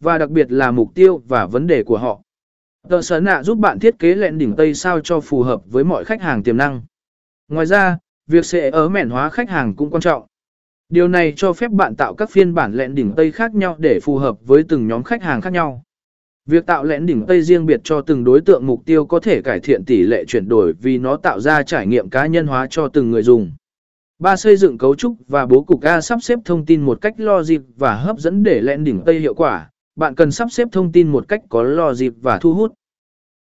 và đặc biệt là mục tiêu và vấn đề của họ. Tờ sở nạ giúp bạn thiết kế lẹn đỉnh Tây sao cho phù hợp với mọi khách hàng tiềm năng. Ngoài ra, việc sẽ ở mẻn hóa khách hàng cũng quan trọng. Điều này cho phép bạn tạo các phiên bản lẹn đỉnh Tây khác nhau để phù hợp với từng nhóm khách hàng khác nhau. Việc tạo lẽn đỉnh Tây riêng biệt cho từng đối tượng mục tiêu có thể cải thiện tỷ lệ chuyển đổi vì nó tạo ra trải nghiệm cá nhân hóa cho từng người dùng. Ba xây dựng cấu trúc và bố cục A sắp xếp thông tin một cách logic và hấp dẫn để lẽn đỉnh Tây hiệu quả. Bạn cần sắp xếp thông tin một cách có lo dịp và thu hút.